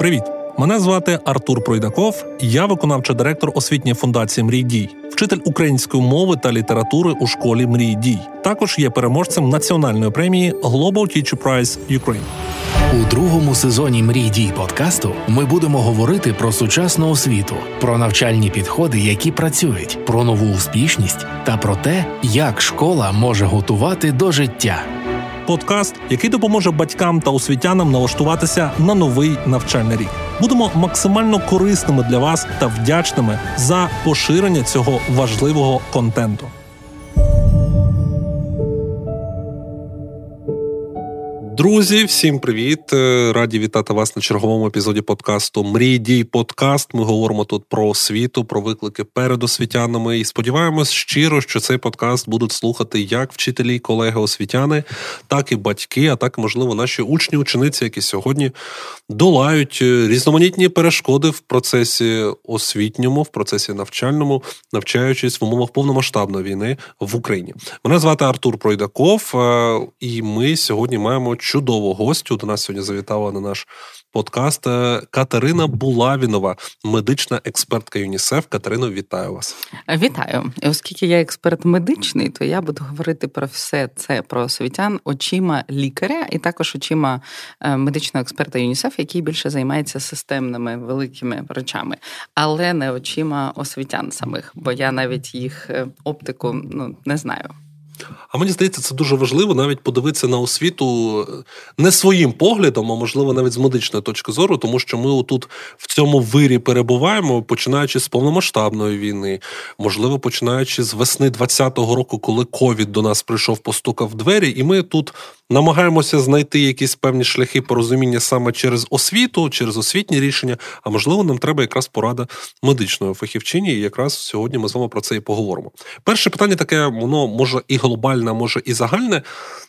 Привіт! Мене звати Артур Пройдаков, я виконавчий директор освітньої фундації Мрій Дій, вчитель української мови та літератури у школі Мрій Дій. Також є переможцем національної премії Global Teacher Prize Ukraine. У другому сезоні Мрій дій подкасту ми будемо говорити про сучасну освіту, про навчальні підходи, які працюють, про нову успішність та про те, як школа може готувати до життя. Подкаст, який допоможе батькам та освітянам налаштуватися на новий навчальний рік. Будемо максимально корисними для вас та вдячними за поширення цього важливого контенту. Друзі, всім привіт! Е, раді вітати вас на черговому епізоді подкасту Мрій дій подкаст. Ми говоримо тут про освіту, про виклики перед освітянами. І сподіваємось щиро, що цей подкаст будуть слухати як вчителі, колеги, освітяни, так і батьки, а так можливо наші учні, учениці, які сьогодні долають е, різноманітні перешкоди в процесі освітньому, в процесі навчальному, навчаючись в умовах повномасштабної війни в Україні. Мене звати Артур Пройдаков, е, і ми сьогодні маємо чудову гостю. До нас сьогодні завітала на наш подкаст е, Катерина Булавінова, медична експертка ЮНІСЕФ. Катерино, вітаю вас. Вітаю. Оскільки я експерт медичний, то я буду говорити про все це про освітян очима лікаря і також очима е, медичного експерта ЮНІСЕФ, який більше займається системними великими речами, але не очима освітян самих, бо я навіть їх е, оптику ну не знаю. А мені здається, це дуже важливо навіть подивитися на освіту не своїм поглядом, а можливо навіть з медичної точки зору, тому що ми отут в цьому вирі перебуваємо, починаючи з повномасштабної війни, можливо, починаючи з весни 20-го року, коли ковід до нас прийшов, постукав в двері, і ми тут намагаємося знайти якісь певні шляхи порозуміння саме через освіту, через освітні рішення. А можливо, нам треба якраз порада медичної фахівчині. І якраз сьогодні ми з вами про це і поговоримо. Перше питання таке, воно може і глобальне, може і загальне.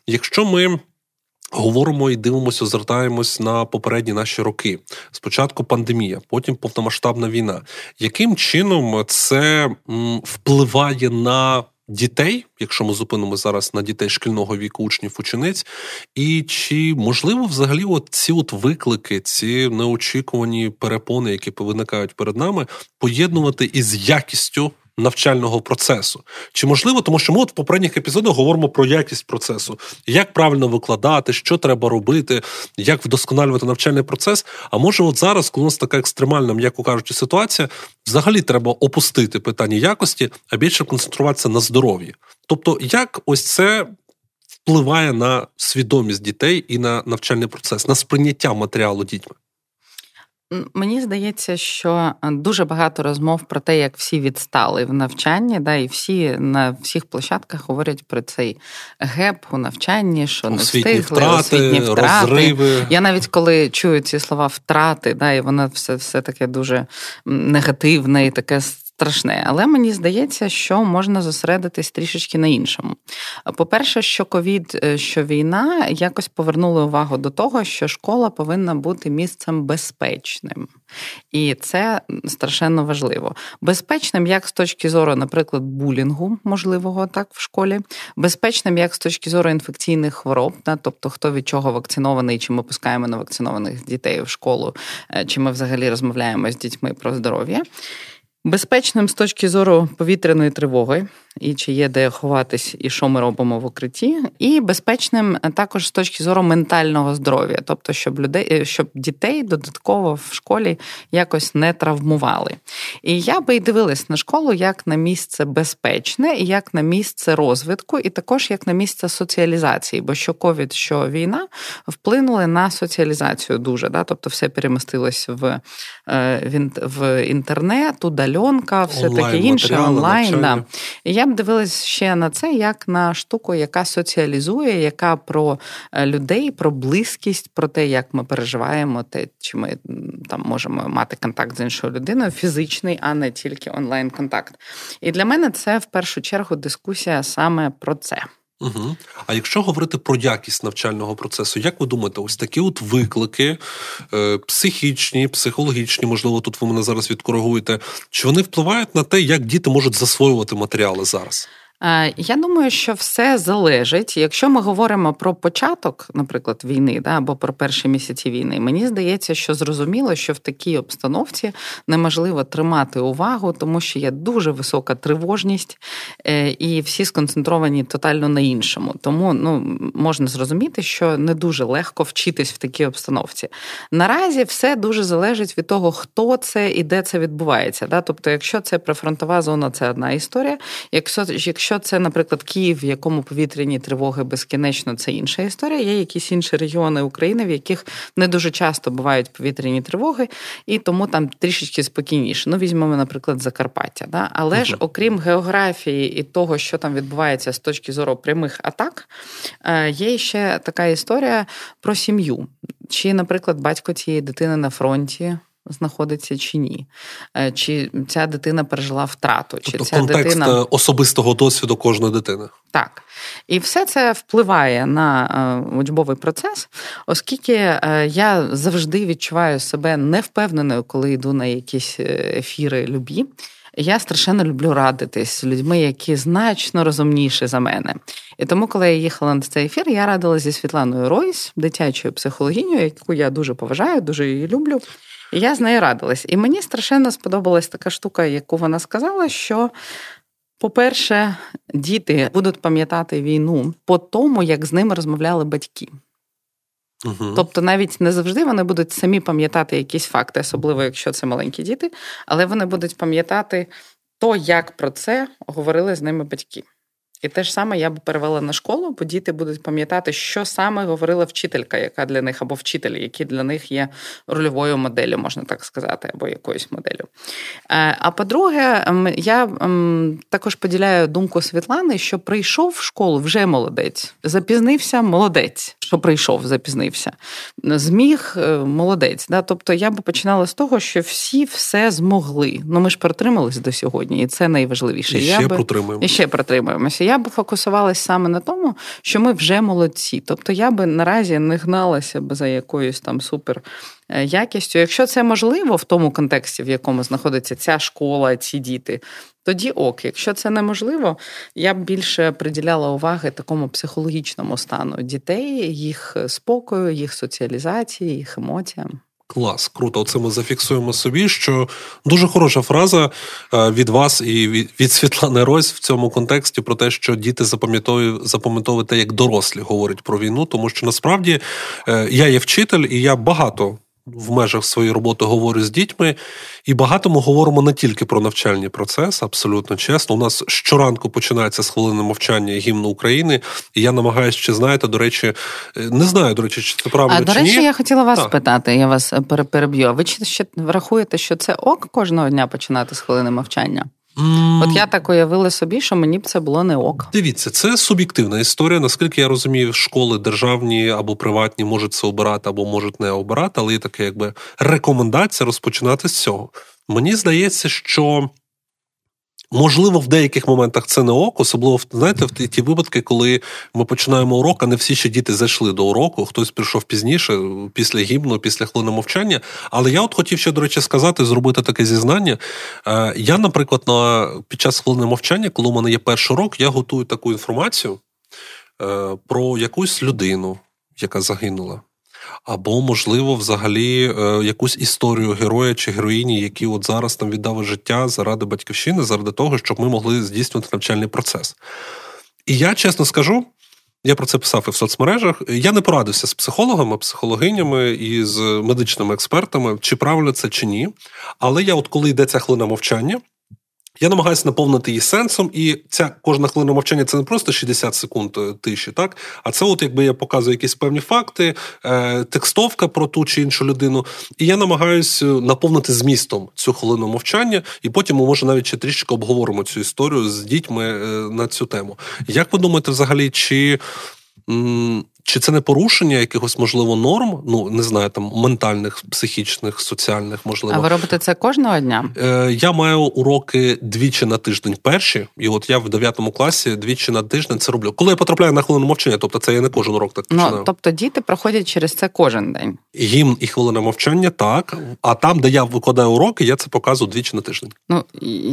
Якщо ми. Говоримо і дивимося, звертаємось на попередні наші роки. Спочатку пандемія, потім повномасштабна війна. Яким чином це впливає на дітей, якщо ми зупинимо зараз на дітей шкільного віку, учнів, учениць, і чи можливо взагалі от ці от виклики, ці неочікувані перепони, які виникають перед нами, поєднувати із якістю навчального процесу. Чи можливо, тому що ми от в попередніх епізодах говоримо про якість процесу, як правильно викладати, що треба робити, як вдосконалювати навчальний процес. А може, от зараз, коли у нас така екстремальна, м'яко кажучи, ситуація, взагалі треба опустити питання якості, а більше концентруватися на здоров'ї. Тобто, як ось це. Впливає на свідомість дітей і на навчальний процес, на сприйняття матеріалу дітьми. Мені здається, що е, дуже багато розмов про те, як всі відстали в навчанні, да, і всі на всіх площадках говорять про цей геп у навчанні, що не освітні встигли, втрати, освітні втрати. Розриви. Я навіть коли чую ці слова втрати, да, і воно все все таке дуже негативне і таке страшне, але мені здається, що можна зосередитись трішечки на іншому. По-перше, що ковід, е, що війна якось повернули увагу до того, що школа повинна бути місцем безпечним. І це страшенно важливо. Безпечним, як з точки зору, наприклад, булінгу, можливого так в школі, безпечним, як з точки зору інфекційних хвороб, да, тобто хто від чого вакцинований, чи ми пускаємо невакцинованих дітей в школу, е, чи ми взагалі розмовляємо з дітьми про здоров'я. Безпечним з точки зору повітряної тривоги, і чи є де ховатись, і що ми робимо в укритті, і безпечним також з точки зору ментального здоров'я, тобто, щоб людей, е, щоб дітей додатково в школі якось не травмували. І я би й дивилась на школу як на місце безпечне, і як на місце розвитку, і також як на місце соціалізації, бо що ковід, що війна вплинули на соціалізацію дуже. Да? Тобто, все перемістилось в е, в інтернет, удальонка, все таке інше онлайн. Да. Я б дивилась ще на це як на штуку, яка соціалізує, яка про е, людей, про близькість, про те, як ми переживаємо, те, чи ми там можемо мати контакт з іншою людиною, фізичний, а не тільки онлайн-контакт. І для мене це в першу чергу дискусія саме про це. Угу. А якщо говорити про якість навчального процесу, як ви думаєте, ось такі от виклики е, психічні, психологічні, можливо, тут ви мене зараз відкоригуєте, чи вони впливають на те, як діти можуть засвоювати матеріали зараз? Е, я думаю, що все залежить. Якщо ми говоримо про початок, наприклад, війни, да, або про перші місяці війни, мені здається, що зрозуміло, що в такій обстановці неможливо тримати увагу, тому що є дуже висока тривожність, е, і всі сконцентровані тотально на іншому. Тому ну, можна зрозуміти, що не дуже легко вчитись в такій обстановці. Наразі все дуже залежить від того, хто це і де це відбувається. Да? Тобто, якщо це прифронтова зона, це одна історія. Якщо якщо це, наприклад, Київ, в якому повітряні тривоги безкінечно, це інша історія. Є якісь інші регіони України, в яких не дуже часто бувають повітряні тривоги, і тому там трішечки спокійніше. Ну, візьмемо, наприклад, Закарпаття. Да? Але uh ж, окрім географії і того, що там відбувається з точки зору прямих атак, е, є ще така історія про сім'ю. Чи, наприклад, батько цієї дитини на фронті знаходиться чи ні, е, чи ця дитина пережила втрату, чи тобто ця контекст дитина е, особистого досвіду кожної дитини. Так. І все це впливає на е, учбовий процес, оскільки я завжди відчуваю себе невпевненою, коли йду на якісь ефіри любі. Я страшенно люблю радитись з людьми, які значно розумніші за мене. І тому, коли я їхала на цей ефір, я радила зі Світланою Ройс, дитячою психологінею, яку я дуже поважаю, дуже її люблю. І я з нею радилась. І мені страшенно сподобалась така штука, яку вона сказала, що. По-перше, діти будуть пам'ятати війну по тому, як з ними розмовляли батьки. Угу. Тобто, навіть не завжди вони будуть самі пам'ятати якісь факти, особливо якщо це маленькі діти, але вони будуть пам'ятати то, як про це говорили з ними батьки. І те ж саме я б перевела на школу, бо діти будуть пам'ятати, що саме говорила вчителька, яка для них або вчитель, які для них є рольовою моделлю, можна так сказати, або якоюсь моделлю. Е, а по-друге, я також поділяю думку Світлани, що прийшов в школу вже молодець, запізнився молодець, що прийшов, запізнився, зміг е, молодець. Да? Тобто я би починала з того, що всі все змогли. Ну ми ж протримались до сьогодні, і це найважливіше. І ще протримуємося. І ще протримуємося я би фокусувалася саме на тому, що ми вже молодці. Тобто я би наразі не гналася б за якоюсь там супер е, якістю. Якщо це можливо в тому контексті, в якому знаходиться ця школа, ці діти. Тоді ок, якщо це неможливо, я б більше приділяла уваги такому психологічному стану дітей, їх спокою, їх соціалізації, їх емоціям. Клас, круто. Оце ми зафіксуємо собі, що дуже хороша фраза е, від вас і від Світлани Рось в цьому контексті про те, що діти запам'ятовують запам'ятовують те, як дорослі говорять про війну, тому що насправді е, я є вчитель, і я багато в межах своєї роботи говорю з дітьми, і багато ми говоримо не тільки про навчальний процес, абсолютно чесно. У нас щоранку починається з хвилини мовчання гімну України, і я намагаюся ще знаєте, до речі, е, не знаю, до речі, чи це правильно. А до речі, ні. я хотіла вас так. спитати, я вас переб'ю. А ви ще врахуєте, що це ок кожного дня починати з хвилини мовчання? Mm. От я так уявила собі, що мені б це було не ок. Дивіться, це суб'єктивна історія. Наскільки я розумію, школи державні або приватні можуть це обирати, або можуть не обирати, але є таке, якби рекомендація розпочинати з цього. Мені здається, що Можливо, в деяких моментах це не ок, особливо знаєте, в ті випадки, коли ми починаємо урок, а не всі ще діти зайшли до уроку, хтось прийшов пізніше, після гімну, після хвилини мовчання. Але я от хотів ще, до речі, сказати, зробити таке зізнання. Е, я, наприклад, на під час хвилини мовчання, коли у мене є перший урок, я готую таку інформацію е, про якусь людину, яка загинула або, можливо, взагалі е, якусь історію героя чи героїні, які от зараз там віддали життя заради батьківщини, заради того, щоб ми могли здійснювати навчальний процес. І я чесно скажу. Я про це писав і в соцмережах. Я не порадився з психологами, психологинями і з медичними експертами, чи правильно це чи ні. Але я, от коли йде ця хвилина мовчання, я намагаюся наповнити її сенсом, і ця кожна хвилина мовчання це не просто 60 секунд е, тиші, так? А це, от якби я показую якісь певні факти, е, текстовка про ту чи іншу людину. І я намагаюся наповнити змістом цю хвилину мовчання, і потім ми може навіть ще трішки обговоримо цю історію з дітьми е, на цю тему. Як ви думаєте, взагалі, чи чи це не порушення якихось, можливо, норм? Ну, не знаю, там ментальних, психічних, соціальних, можливо. А ви робите це кожного дня? Е, Я маю уроки двічі на тиждень перші, і от я в 9 класі двічі на тиждень це роблю. Коли я потрапляю на хвилину мовчання, тобто це я не кожен урок так починаю. Ну, Тобто діти проходять через це кожен день. Гімн і хвилина мовчання, так. А там, де я викладаю уроки, я це показую двічі на тиждень. Ну,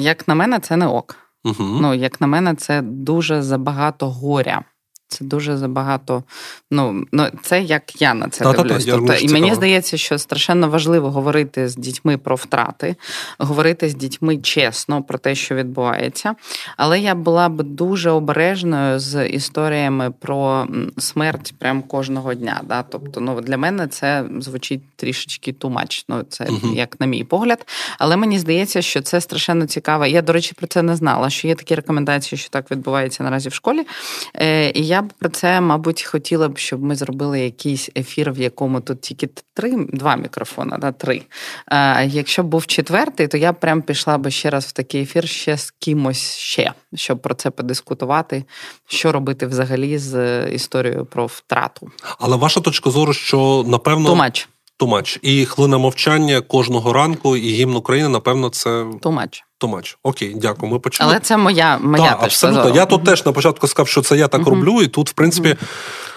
як на мене, це не ок. Угу. Ну, як на мене, це дуже забагато горя. Це дуже забагато. Ну ну це як я на це та, дивлюсь. Тобто, і мені здається, що страшенно важливо говорити з дітьми про втрати, говорити з дітьми чесно про те, що відбувається. Але я була б дуже обережною з історіями про смерть прям кожного дня. Да? Тобто, ну для мене це звучить трішечки much, Ну це угу. як на мій погляд. Але мені здається, що це страшенно цікаво. Я, до речі, про це не знала. Що є такі рекомендації, що так відбувається наразі в школі. Е, І я я б про це, мабуть, хотіла б, щоб ми зробили якийсь ефір, в якому тут тільки три, два мікрофона, да, три. А, Якщо б був четвертий, то я б прям пішла б ще раз в такий ефір ще з кимось ще, щоб про це подискутувати, що робити взагалі з історією про втрату. Але ваша точка зору, що напевно. Тумач. Тумач. І хвилина мовчання кожного ранку, і гімн України, напевно, це. Тумач. Тумач. Окей, дякую. Ми почали. Але це моя моя так, абсолютно. Зору. Я тут теж на початку сказав, що це я так роблю, і тут, в принципі.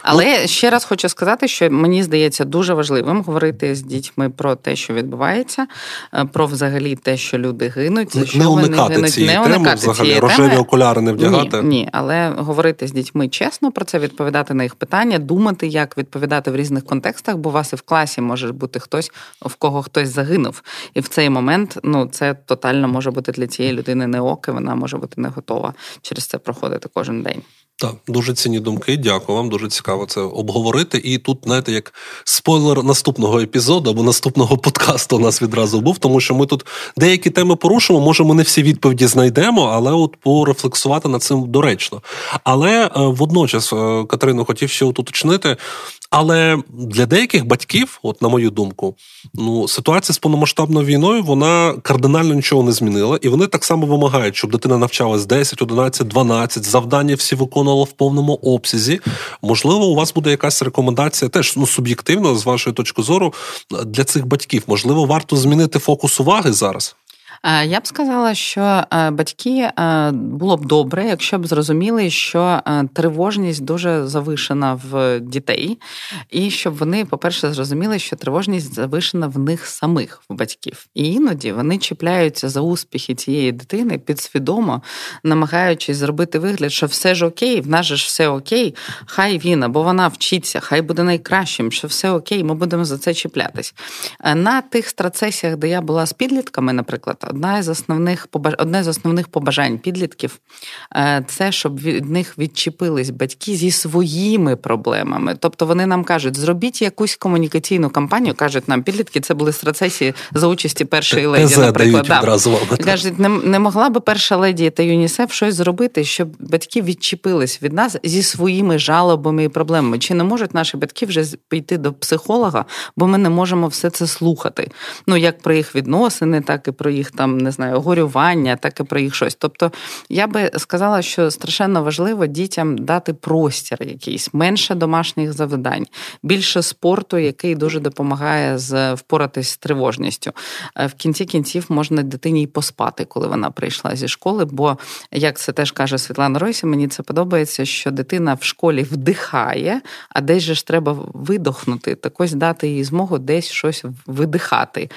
Але ну... ще раз хочу сказати, що мені здається дуже важливим говорити з дітьми про те, що відбувається, е, про взагалі те, що люди гинуть, за що не вони гинуть, цієї не теми, взагалі рожеві теми. окуляри не вдягати. Ні, ні, але говорити з дітьми чесно про це, відповідати на їх питання, думати, як відповідати в різних контекстах, бо у вас і в класі може бути хтось, в кого хтось загинув, і в цей момент ну це тотально може бути для цієї людини не оке, вона може бути не готова через це проходити кожен день. Так, дуже цінні думки. Дякую вам. Дуже цікаво це обговорити. І тут, знаєте, як спойлер наступного епізоду або наступного подкасту у нас відразу був, тому що ми тут деякі теми порушимо. Може, ми не всі відповіді знайдемо, але от порефлексувати над цим доречно. Але е, водночас, е, Катерину, хотів ще уточнити. Але для деяких батьків, от на мою думку, ну ситуація з повномасштабною війною вона кардинально нічого не змінила, і вони так само вимагають, щоб дитина навчалась 10, 11, 12, завдання всі виконувала в повному обсязі. Можливо, у вас буде якась рекомендація, теж ну суб'єктивно, з вашої точки зору, для цих батьків. Можливо, варто змінити фокус уваги зараз. Е, я б сказала, що е, батьки е, було б добре, якщо б зрозуміли, що тривожність дуже завишена в дітей, і щоб вони, по-перше, зрозуміли, що тривожність завишена в них самих в батьків. І іноді вони чіпляються за успіхи цієї дитини підсвідомо, намагаючись зробити вигляд, що все ж окей, в нас же ж все окей, хай він або вона вчиться, хай буде найкращим, що все окей, ми будемо за це чіплятись. На тих страцесіях, де я була з підлітками, наприклад одна з основних одне з основних побажань підлітків е, це щоб від них відчепились батьки зі своїми проблемами. Тобто вони нам кажуть, зробіть якусь комунікаційну кампанію. кажуть нам підлітки, це були страцесії за участі першої леді. Наприклад, да. кажуть, не, не могла би перша леді та ЮНІСЕФ щось зробити, щоб батьки відчепились від нас зі своїми жалобами і проблемами. Чи не можуть наші батьки вже піти до психолога, бо ми не можемо все це слухати? Ну як про їх відносини, так і про їх там не знаю, горювання, так і про їх щось. Тобто я би сказала, що страшенно важливо дітям дати простір якийсь, менше домашніх завдань, більше спорту, який дуже допомагає з впоратись з тривожністю. Е, в кінці кінців можна дитині й поспати, коли вона прийшла зі школи. Бо як це теж каже Світлана Ройсі, мені це подобається, що дитина в школі вдихає, а десь же ж треба видохнути, так ось дати їй змогу десь щось видихати.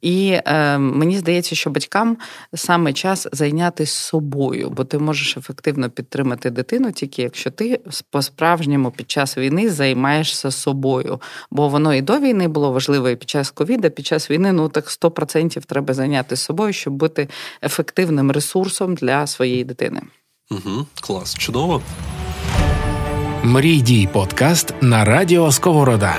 І е, мені здається, що батькам саме час зайнятися собою, бо ти можеш ефективно підтримати дитину, тільки якщо ти по-справжньому під час війни займаєшся собою. Бо воно і до війни було важливо, і під час ковіда, під час війни ну так 100% треба зайнятися собою, щоб бути ефективним ресурсом для своєї дитини. Угу, Клас, чудово. Мрій дій подкаст на радіо Сковорода.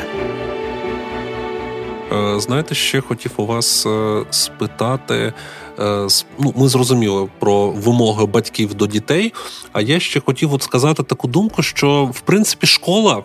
Е, знаєте, ще хотів у вас е, спитати. Е, ну, Ми зрозуміли про вимоги батьків до дітей. А я ще хотів от сказати таку думку, що в принципі школа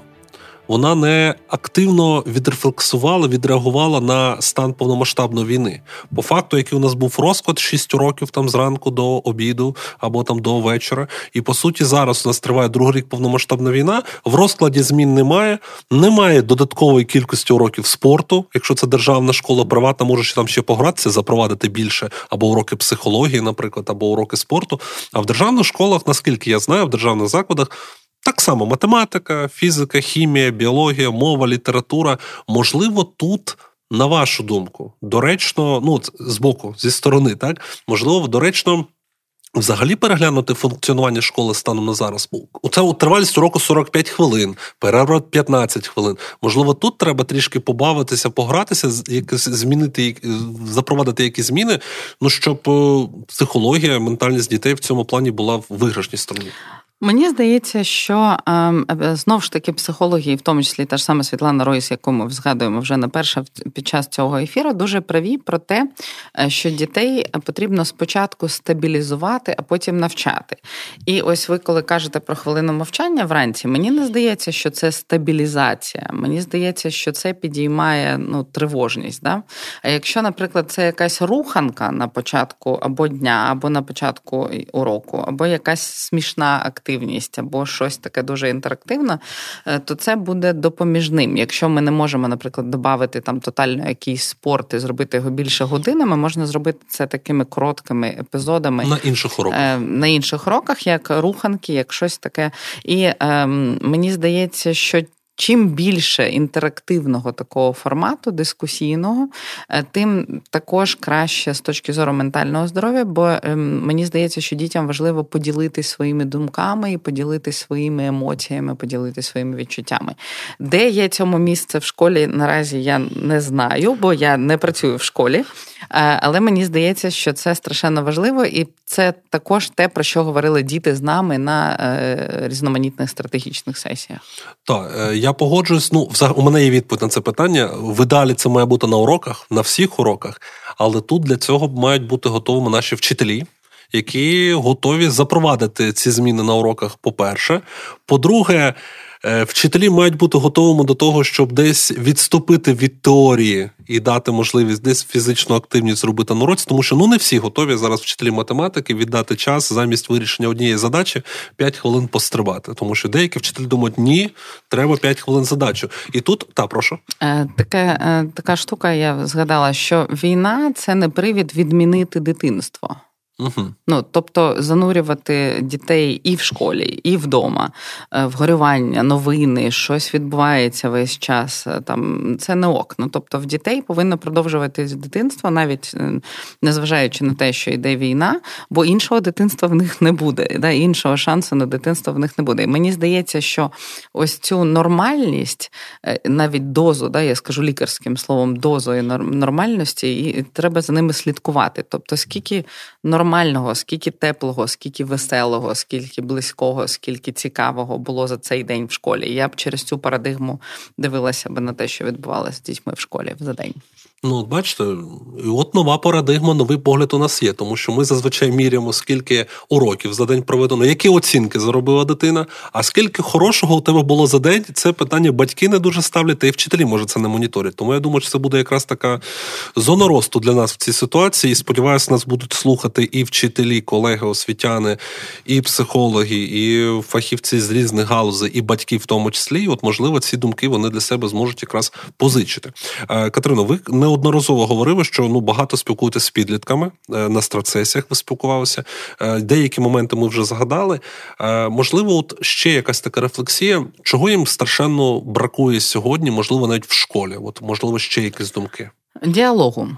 вона не активно відрефлексувала, відреагувала на стан повномасштабної війни. По факту, який у нас був розклад 6 років там зранку до обіду або там до вечора. І по суті, зараз у нас триває другий рік повномасштабна війна. В розкладі змін немає, немає додаткової кількості уроків спорту. Якщо це державна школа, приватна, може там ще погратися, запровадити більше або уроки психології, наприклад, або уроки спорту. А в державних школах, наскільки я знаю, в державних закладах. Так само математика, фізика, хімія, біологія, мова, література. Можливо, тут, на вашу думку, доречно, ну, з боку, зі сторони, так, можливо, доречно Взагалі переглянути функціонування школи станом на зараз. Це тривалість уроку 45 хвилин, перерва 15 хвилин. Можливо, тут треба трішки побавитися, погратися, змінити запровадити якісь зміни. Ну щоб е, психологія, ментальність дітей в цьому плані була в виграшній стороні. Мені здається, що ем, е, знову ж таки психологи, в тому числі та ж саме Світлана Ройс, яку ми згадуємо вже не перше під час цього ефіру, дуже праві про те, е, що дітей потрібно спочатку стабілізувати, а потім навчати. І ось ви, коли кажете про хвилину мовчання вранці, мені не здається, що це стабілізація. Мені здається, що це підіймає ну, тривожність. Да? А якщо, наприклад, це якась руханка на початку або дня, або на початку уроку, або якась смішна активність, активність або щось таке дуже інтерактивне, е, то це буде допоміжним. Якщо ми не можемо, наприклад, додати там тотально якийсь спорт і зробити його більше годинами, можна зробити це такими короткими епізодами на інших уроках, е, на інших уроках, як руханки, як щось таке. І ем, мені здається, що Чим більше інтерактивного такого формату, дискусійного, е, тим також краще з точки зору ментального здоров'я, бо ем, мені здається, що дітям важливо поділитися своїми думками і поділитися своїми емоціями, поділитися своїми відчуттями. Де є цьому місце в школі, наразі я не знаю, бо я не працюю в школі. Е, але мені здається, що це страшенно важливо, і це також те, про що говорили діти з нами на е, різноманітних стратегічних сесіях. Так, е, я погоджуюсь. Ну, у мене є відповідь на це питання. В ідеалі це має бути на уроках, на всіх уроках, але тут для цього мають бути готовими наші вчителі. Які готові запровадити ці зміни на уроках, по-перше. По-друге, вчителі мають бути готовими до того, щоб десь відступити від теорії і дати можливість десь фізичну активність зробити на уроці, тому що ну не всі готові зараз вчителі математики віддати час замість вирішення однієї задачі 5 хвилин пострибати. Тому що деякі вчителі думають, ні, треба 5 хвилин задачу. І тут та прошу е, така, е, така штука. Я згадала, що війна це не привід відмінити дитинство. Угу. Ну, Тобто занурювати дітей і в школі, і вдома, е, вгорювання, новини, щось відбувається весь час. Е, там Це не ок. Ну, Тобто в дітей повинно продовжувати дитинство, навіть е, незважаючи на те, що йде війна, бо іншого дитинства в них не буде. Да? Іншого шансу на дитинство в них не буде. І мені здається, що ось цю нормальність, навіть дозу, да, я скажу лікарським словом, дозу і нормальності, і треба за ними слідкувати. Тобто, скільки нормальності нормального, скільки теплого, скільки веселого, скільки близького, скільки цікавого було за цей день в школі. Я б через цю парадигму дивилася би на те, що відбувалося з дітьми в школі за день. Ну, бачите, і от нова парадигма, новий погляд у нас є, тому що ми зазвичай міряємо, скільки уроків за день проведено, які оцінки заробила дитина, а скільки хорошого у тебе було за день, це питання батьки не дуже ставлять, та і вчителі може це не моніторять. Тому я думаю, що це буде якраз така зона росту для нас в цій ситуації. І сподіваюся, нас будуть слухати і вчителі, колеги, освітяни, і психологи, і фахівці з різних галузей, і батьки в тому числі. І От, можливо, ці думки вони для себе зможуть якраз позичити. Е, Катерино, ви не неодноразово говорили, що ну багато спілкуєтеся з підлітками е, на страцесіях. Ви спілкувалися. Е, деякі моменти ми вже згадали. Е, можливо, от ще якась така рефлексія, чого їм страшенно бракує сьогодні, можливо, навіть в школі. От можливо, ще якісь думки. Діалогу.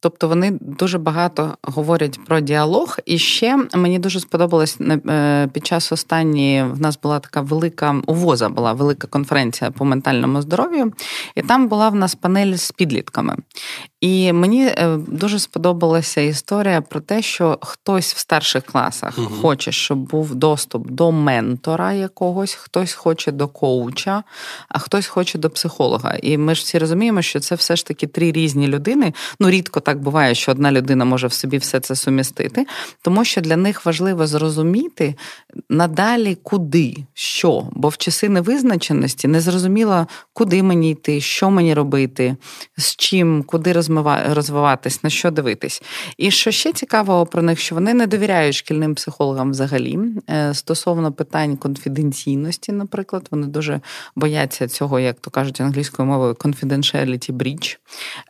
Тобто вони дуже багато говорять про діалог. І ще мені дуже сподобалось е, під час останньої в нас була така велика увоза, була велика конференція по ментальному здоров'ю, і там була в нас панель з підлітками. І мені е, дуже сподобалася історія про те, що хтось в старших класах угу. хоче, щоб був доступ до ментора якогось, хтось хоче до коуча, а хтось хоче до психолога. І ми ж всі розуміємо, що це все ж таки три різні людини. Ну рідко так буває, що одна людина може в собі все це сумістити, тому що для них важливо зрозуміти надалі куди, що, бо в часи невизначеності не зрозуміло, куди мені йти, що мені робити, з чим, куди розвиватись, на що дивитись. І що ще цікавого про них, що вони не довіряють шкільним психологам взагалі е, стосовно питань конфіденційності, наприклад, вони дуже бояться цього, як то кажуть англійською мовою, confidentiality breach.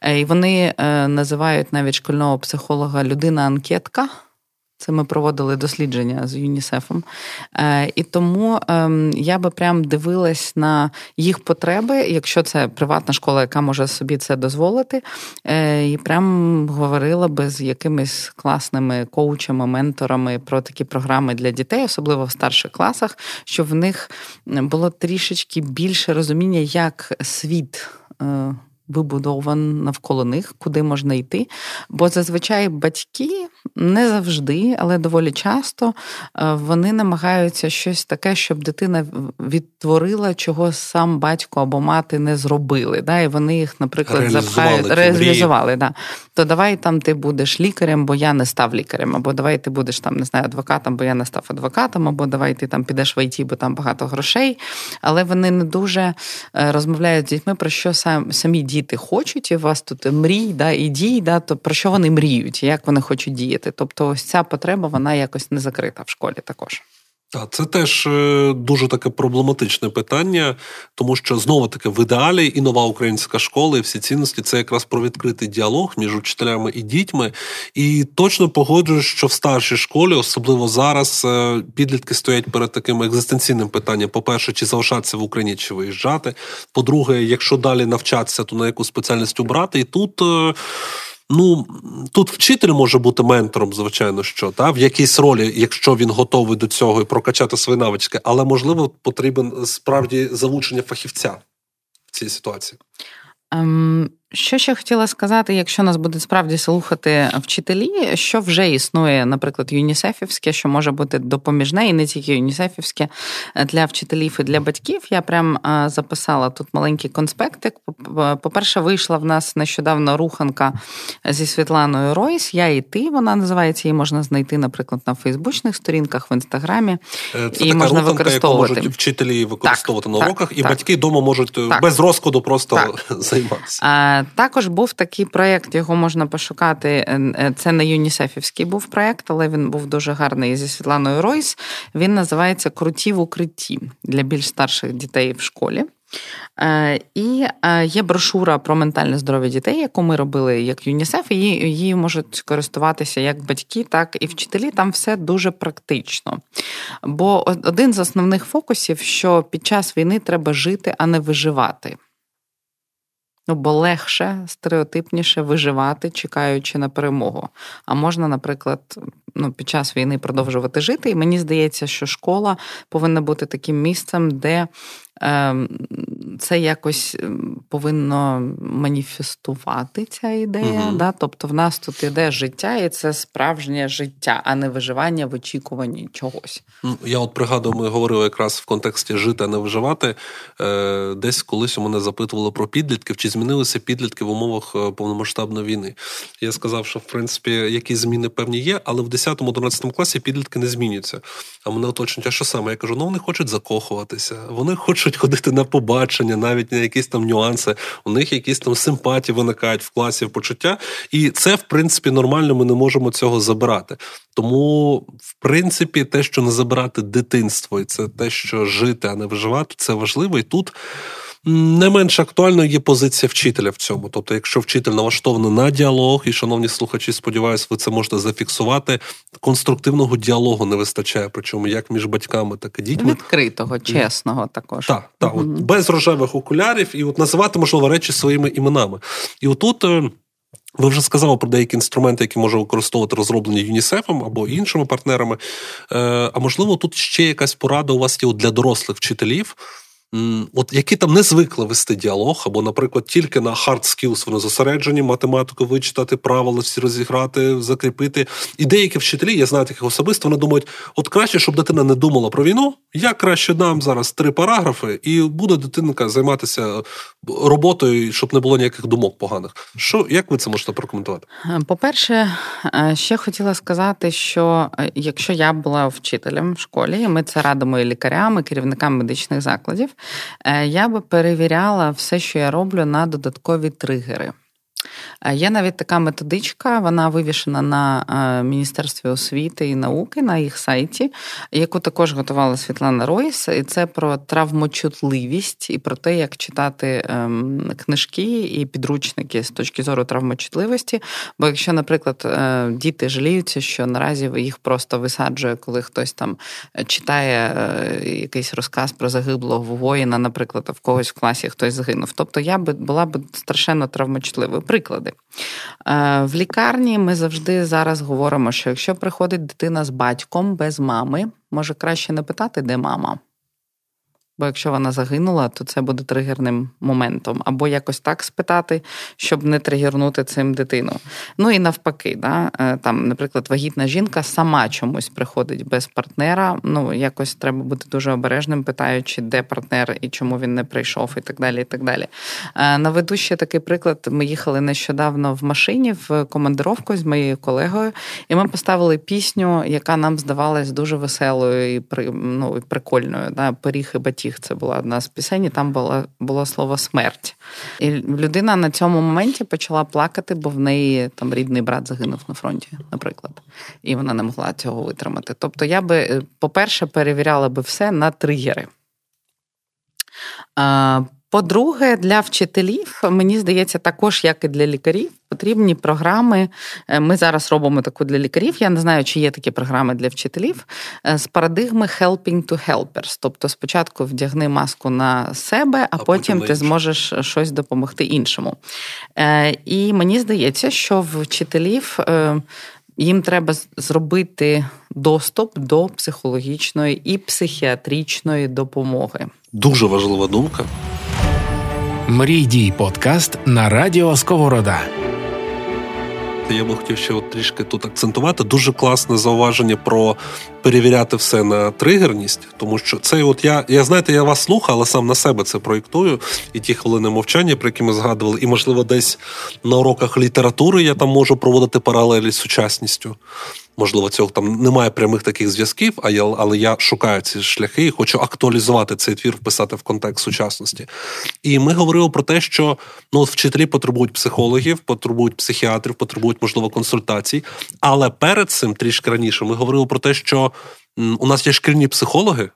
Е, і вони е, називають навіть шкільного психолога людина-анкетка. Це ми проводили дослідження з ЮНІСЕФом. Е, і тому ем, я би прям дивилась на їх потреби, якщо це приватна школа, яка може собі це дозволити, е, і прям говорила би з якимись класними коучами, менторами про такі програми для дітей, особливо в старших класах, щоб в них було трішечки більше розуміння, як світ. Вибудован навколо них, куди можна йти. Бо зазвичай батьки не завжди, але доволі часто е, вони намагаються щось таке, щоб дитина відтворила, чого сам батько або мати не зробили. Да? І вони їх, наприклад, запхають, реалізували. Да. То давай там ти будеш лікарем, бо я не став лікарем, або давай ти будеш там не знаю, адвокатом, бо я не став адвокатом, або давай ти там підеш в ІТ, бо там багато грошей. Але вони не дуже е, розмовляють з дітьми про що сам самі діти діти хочуть, і у вас тут мрій, да, і дій, да, то про що вони мріють, як вони хочуть діяти. Тобто, ось ця потреба вона якось не закрита в школі також. Так, це теж е, дуже таке проблематичне питання, тому що знову таки в ідеалі і нова українська школа, і всі цінності це якраз про відкритий діалог між учителями і дітьми. І точно погоджуюсь, що в старшій школі, особливо зараз, е, підлітки стоять перед таким екзистенційним питанням: по-перше, чи залишатися в Україні, чи виїжджати. По-друге, якщо далі навчатися, то на яку спеціальність обрати. І тут. Ну тут вчитель може бути ментором, звичайно, що та в якійсь ролі, якщо він готовий до цього і прокачати свої навички, але можливо потрібен справді залучення фахівця в цій ситуації. Ем, що ще хотіла сказати, якщо нас буде справді слухати вчителі, що вже існує, наприклад, ЮНІСЕФівське, що може бути допоміжне, і не тільки ЮНІСЕФівське для вчителів і для батьків. Я прям записала тут маленький конспектик. По-перше, вийшла в нас нещодавно руханка зі Світланою Ройс. Я і ти вона називається. Її можна знайти, наприклад, на Фейсбучних сторінках, в інстаграмі. Е, це і така можна руханка, використовувати. яку можуть вчителі використовувати так, на уроках, так, і так, батьки вдома можуть без розкладу просто займатися. Також був такий проєкт, його можна пошукати. Е, е, це не ЮНІСЕФівський був проєкт, але він був дуже гарний зі Світланою Ройс. Він називається Круті в укритті для більш старших дітей в школі. Е, і є брошура про ментальне здоров'я дітей, яку ми робили як ЮНІСЕФ, і її можуть користуватися як батьки, так і вчителі. Там все дуже практично. Бо один з основних фокусів, що під час війни треба жити, а не виживати. Ну, бо легше, стереотипніше виживати, чекаючи на перемогу. А можна, наприклад, ну, під час війни продовжувати жити. І мені здається, що школа повинна бути таким місцем, де це якось ем, повинно маніфестувати ця ідея. Угу. Да? Тобто в нас тут іде життя, і це справжнє життя, а не виживання в очікуванні чогось. Ну, я от пригадую, ми говорили якраз в контексті жити, а не виживати. Е, десь колись у мене запитували про підлітків, чи змінилися підлітки в умовах е, повномасштабної війни. Я сказав, що в принципі якісь зміни певні є, але в 10-11 класі підлітки не змінюються. А мене оточують, а що саме? Я кажу, ну вони хочуть закохуватися, вони хочуть хочуть ходити на побачення, навіть на якісь там нюанси. У них якісь там симпатії виникають в класі в почуття. І це, в принципі, нормально. Ми не можемо цього забирати. Тому, в принципі, те, що не забирати дитинство, і це те, що жити, а не виживати, це важливо. І тут. Не менш актуальною є позиція вчителя в цьому. Тобто, якщо вчитель налаштований на діалог, і, шановні слухачі, сподіваюся, ви це можете зафіксувати. Конструктивного діалогу не вистачає, причому як між батьками, так і дітьми. Відкритого, чесного також. Так, так, угу. от, без рожевих окулярів, і от називати, можливо, речі своїми іменами. І отут. Е, ви вже сказали про деякі інструменти, які може використовувати розроблені ЮНІСЕФом або іншими партнерами. Е, а можливо, тут ще якась порада у вас є для дорослих вчителів от які там не звикли вести діалог, або, наприклад, тільки на hard skills вони зосереджені, математику вичитати, правила всі розіграти, закріпити. І деякі вчителі, я знаю таких особисто, вони думають, от краще, щоб дитина не думала про війну, я краще дам зараз три параграфи, і буде дитинка займатися роботою, щоб не було ніяких думок поганих. Що як ви це можете прокоментувати? По-перше, е, ще хотіла сказати, що е, якщо я була вчителем в школі, ми це радимо і лікарям, і керівникам медичних закладів. Е, я би перевіряла все, що я роблю, на додаткові тригери. Є навіть така методичка, вона вивішена на Міністерстві освіти і науки на їх сайті, яку також готувала Світлана Ройс, і це про травмочутливість і про те, як читати ем, книжки і підручники з точки зору травмочутливості. Бо якщо, наприклад, е, діти жаліються, що наразі їх просто висаджує, коли хтось там читає е, якийсь розказ про загиблого воїна, наприклад, в когось в класі хтось загинув. Тобто я би була б страшенно травмочутливою. Приклади. Е, в лікарні ми завжди зараз говоримо, що якщо приходить дитина з батьком без мами, може краще не питати, де мама. Бо якщо вона загинула, то це буде тригерним моментом. Або якось так спитати, щоб не тригернути цим дитину. Ну і навпаки, да, е, там, наприклад, вагітна жінка сама чомусь приходить без партнера. Ну, якось треба бути дуже обережним, питаючи, де партнер і чому він не прийшов, і так далі. і так далі. Е, наведу ще такий приклад. Ми їхали нещодавно в машині в командировку з моєю колегою, і ми поставили пісню, яка нам здавалась дуже веселою і ну, прикольною. Да, Пиріг і їх це була одна з пісень, і там було було слово смерть. І людина на цьому моменті почала плакати, бо в неї там рідний брат загинув на фронті, наприклад, і вона не могла цього витримати. Тобто, я би, е, по-перше, перевіряла би все на тригери. По-друге, для вчителів, мені здається, також як і для лікарів, потрібні програми. Е, ми зараз робимо таку для лікарів. Я не знаю, чи є такі програми для вчителів е, з парадигми helping to helpers. Тобто, спочатку вдягни маску на себе, а, а потім ти зможеш щось допомогти іншому. Е, і мені здається, що вчителів. Їм треба зробити доступ до психологічної і психіатричної допомоги. Дуже важлива думка. Мрій дій подкаст на радіо Сковорода. Я би хотів ще от трішки тут акцентувати. Дуже класне зауваження про перевіряти все на тригерність, тому що це, от я я знаєте, я вас слухаю, але сам на себе це проєктую. І ті хвилини мовчання, про які ми згадували, і можливо, десь на уроках літератури я там можу проводити паралелі з сучасністю. Можливо, цього там немає прямих таких зв'язків, а я, але я шукаю ці шляхи і хочу актуалізувати цей твір, вписати в контекст сучасності. І ми говорили про те, що ну вчителі потребують психологів, потребують психіатрів, потребують, можливо, консультацій. Але перед цим трішки раніше ми говорили про те, що у нас є шкільні психологи.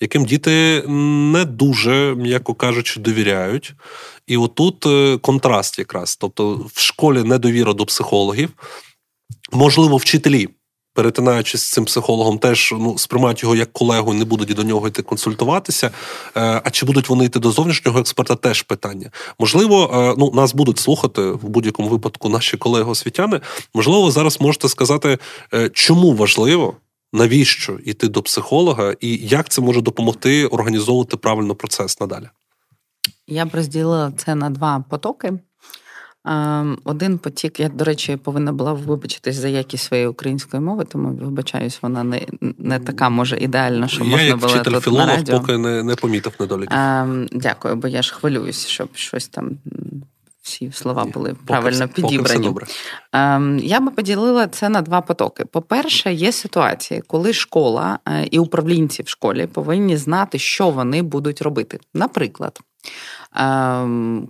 Яким діти не дуже, м'яко кажучи, довіряють. І отут е, контраст якраз. Тобто в школі недовіра до психологів, можливо, вчителі перетинаючись з цим психологом, теж ну сприймають його як колегу, не будуть до нього йти консультуватися. Е, а чи будуть вони йти до зовнішнього експерта? Теж питання. Можливо, е, ну нас будуть слухати в будь-якому випадку наші колеги освітяни. Можливо, ви зараз можете сказати, е, чому важливо. Навіщо йти до психолога, і як це може допомогти організовувати правильно процес надалі? Я б розділила це на два потоки. Ем, один потік, я, до речі, повинна була вибачитись за якість своєї української мови, тому вибачаюсь, вона не не така може ідеальна, що я, можна як було вчитель тут філолог, на радіо. поки не не помітив недоліків. Ем, дякую, бо я ж хвилююсь, щоб щось там. Всі слова були поки, правильно підібрані. Поки добре. Ем, я би поділила це на два потоки. По-перше, є ситуації, коли школа е, і управлінці в школі повинні знати, що вони будуть робити. Наприклад,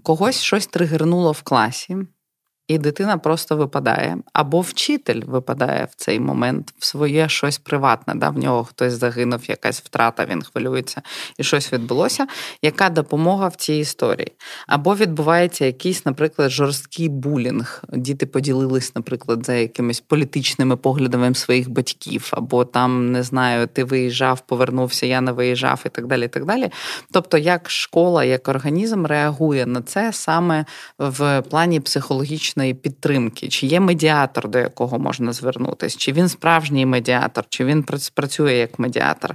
когось щось тригернуло в класі і дитина просто випадає, або вчитель випадає в цей момент в своє щось приватне. Да? В нього хтось загинув, якась втрата, він хвилюється, і щось відбулося. Яка допомога в цій історії? Або відбувається якийсь, наприклад, жорсткий булінг. Діти поділились, наприклад, за якимись політичними поглядами своїх батьків, або там не знаю, ти виїжджав, повернувся, я не виїжджав, і так далі. І так далі. Тобто, як школа, як організм реагує на це саме в плані психологічної психологічної підтримки, чи є медіатор, до якого можна звернутися, чи він справжній медіатор, чи він працює як медіатор,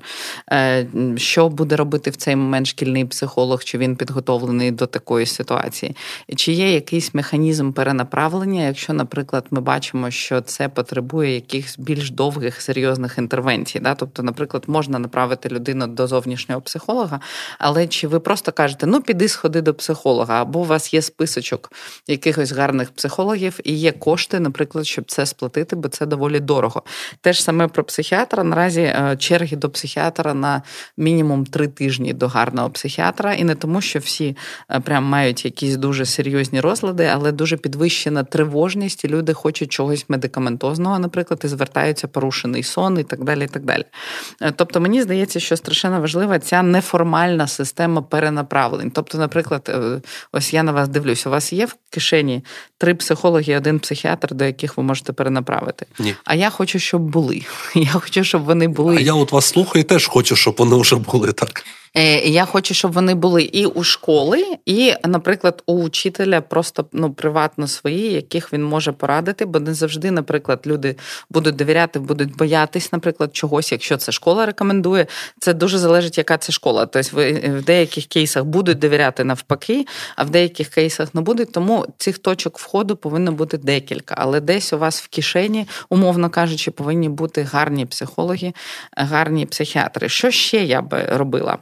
е, що буде робити в цей момент шкільний психолог, чи він підготовлений до такої ситуації, чи є якийсь механізм перенаправлення, якщо, наприклад, ми бачимо, що це потребує якихось більш довгих серйозних інтервенцій. Да? Тобто, наприклад, можна направити людину до зовнішнього психолога, але чи ви просто кажете, ну піди сходи до психолога, або у вас є списочок якихось гарних психологів, психологів і є кошти, наприклад, щоб це сплатити, бо це доволі дорого. Те ж саме про психіатра. Наразі е, черги до психіатра на мінімум три тижні до гарного психіатра, і не тому, що всі е, прям мають якісь дуже серйозні розлади, але дуже підвищена тривожність, і люди хочуть чогось медикаментозного, наприклад, і звертаються порушений сон і так далі. І так далі. Е, тобто, мені здається, що страшенно важлива ця неформальна система перенаправлень. Тобто, наприклад, ось я на вас дивлюсь, у вас є в кишені три психологи, один психіатр, до яких ви можете перенаправити. Ні. А я хочу, щоб були. Я хочу, щоб вони були. А я от вас слухаю, і теж хочу, щоб вони вже були так. Е, я хочу, щоб вони були і у школи, і, наприклад, у учителя просто ну приватно свої, яких він може порадити, бо не завжди, наприклад, люди будуть довіряти, будуть боятись, наприклад, чогось, якщо це школа рекомендує. Це дуже залежить, яка це школа. Тобто, в деяких кейсах будуть довіряти навпаки, а в деяких кейсах не будуть. Тому цих точок входу повинно бути декілька. Але десь у вас в кишені, умовно кажучи, повинні бути гарні психологи, гарні психіатри. Що ще я би робила?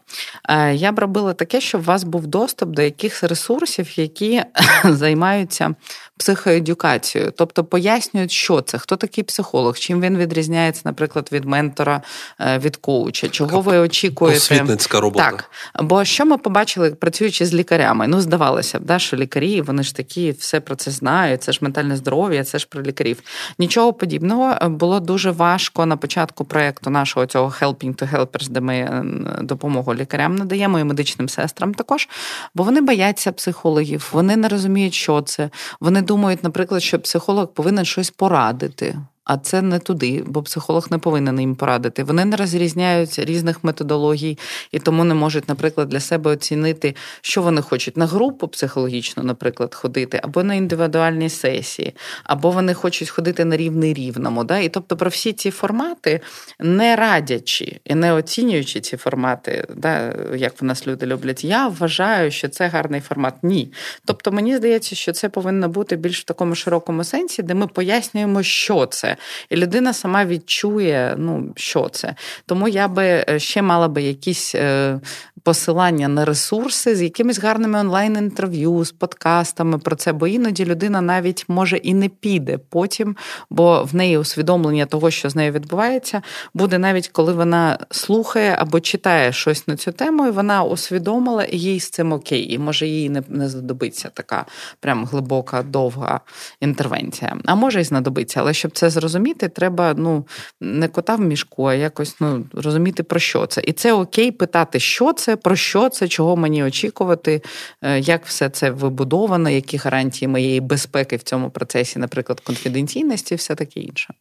Е, я б робила таке, щоб у вас був доступ до якихось ресурсів, які займаються психоедукацією, тобто пояснюють, що це, хто такий психолог, чим він відрізняється, наприклад, від ментора, е, від коуча, чого ви очікуєте. Освітницька робота. Так. Бо що ми побачили, працюючи з лікарями? Ну, здавалося б, да, що лікарі, вони ж такі, все про це знають, це ж ментальне здоров'я, це ж про лікарів. Нічого подібного е, було дуже важко на початку проєкту нашого цього Helping to Helpers, де ми допомогу лікарям надаємо і медичним сестрам також, бо вони бояться психологів, вони не розуміють, що це. Вони думають, наприклад, що психолог повинен щось порадити. А це не туди, бо психолог не повинен їм порадити. Вони не розрізняють різних методологій і тому не можуть, наприклад, для себе оцінити, що вони хочуть на групу психологічну, наприклад, ходити, або на індивідуальні сесії, або вони хочуть ходити на рівний рівному. Да? І тобто про всі ці формати, не радячи і не оцінюючи ці формати, да, як в нас люди люблять, я вважаю, що це гарний формат. Ні. Тобто мені здається, що це повинно бути більш в такому широкому сенсі, де ми пояснюємо, що це і людина сама відчує, ну що це. Тому я би е, ще мала би якісь е, посилання на ресурси з якимись гарними онлайн-інтерв'ю, з подкастами про це, бо іноді людина навіть може і не піде потім, бо в неї усвідомлення того, що з нею відбувається, буде навіть коли вона слухає або читає щось на цю тему, і вона усвідомила, і їй з цим окей, і може їй не, не знадобиться така прям глибока, довга інтервенція. А може й знадобиться, але щоб це зрозуміти, треба ну не кота в мішку, а якось ну розуміти про що це. І це окей питати, що це про що це, чого мені очікувати, е, як все це вибудовано, які гарантії моєї безпеки в цьому процесі, наприклад, конфіденційності, все таке інше.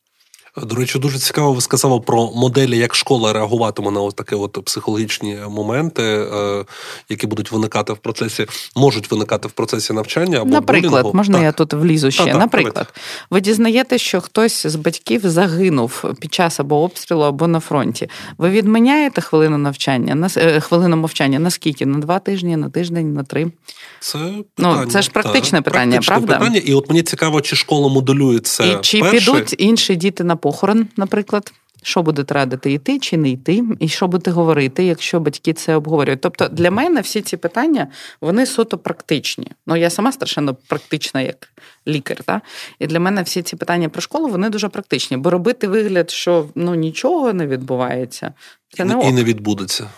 До речі, дуже цікаво, ви сказали про моделі, як школа реагуватиме на такі от психологічні моменти, е, які будуть виникати в процесі, можуть виникати в процесі навчання. або Наприклад, булінгу. можна так. я тут влізу ще. Так, так, Наприклад, давайте. ви дізнаєте, що хтось з батьків загинув під час або обстрілу, або на фронті. Ви відміняєте хвилину навчання на е, хвилину мовчання на скільки? На два тижні, на тиждень, на три? Це питання. Ну, це ж практичне так, питання, практичне правда? питання. І от мені цікаво, чи школа моделює це І чи перше. підуть інші діти на похорон, наприклад? Що будете радити йти чи не йти, і що будете говорити, якщо батьки це обговорюють? Тобто для мене всі ці питання вони суто практичні. Ну я сама страшенно практична як лікар. Та? І для мене всі ці питання про школу вони дуже практичні, бо робити вигляд, що ну нічого не відбувається, це не і ок. не відбудеться.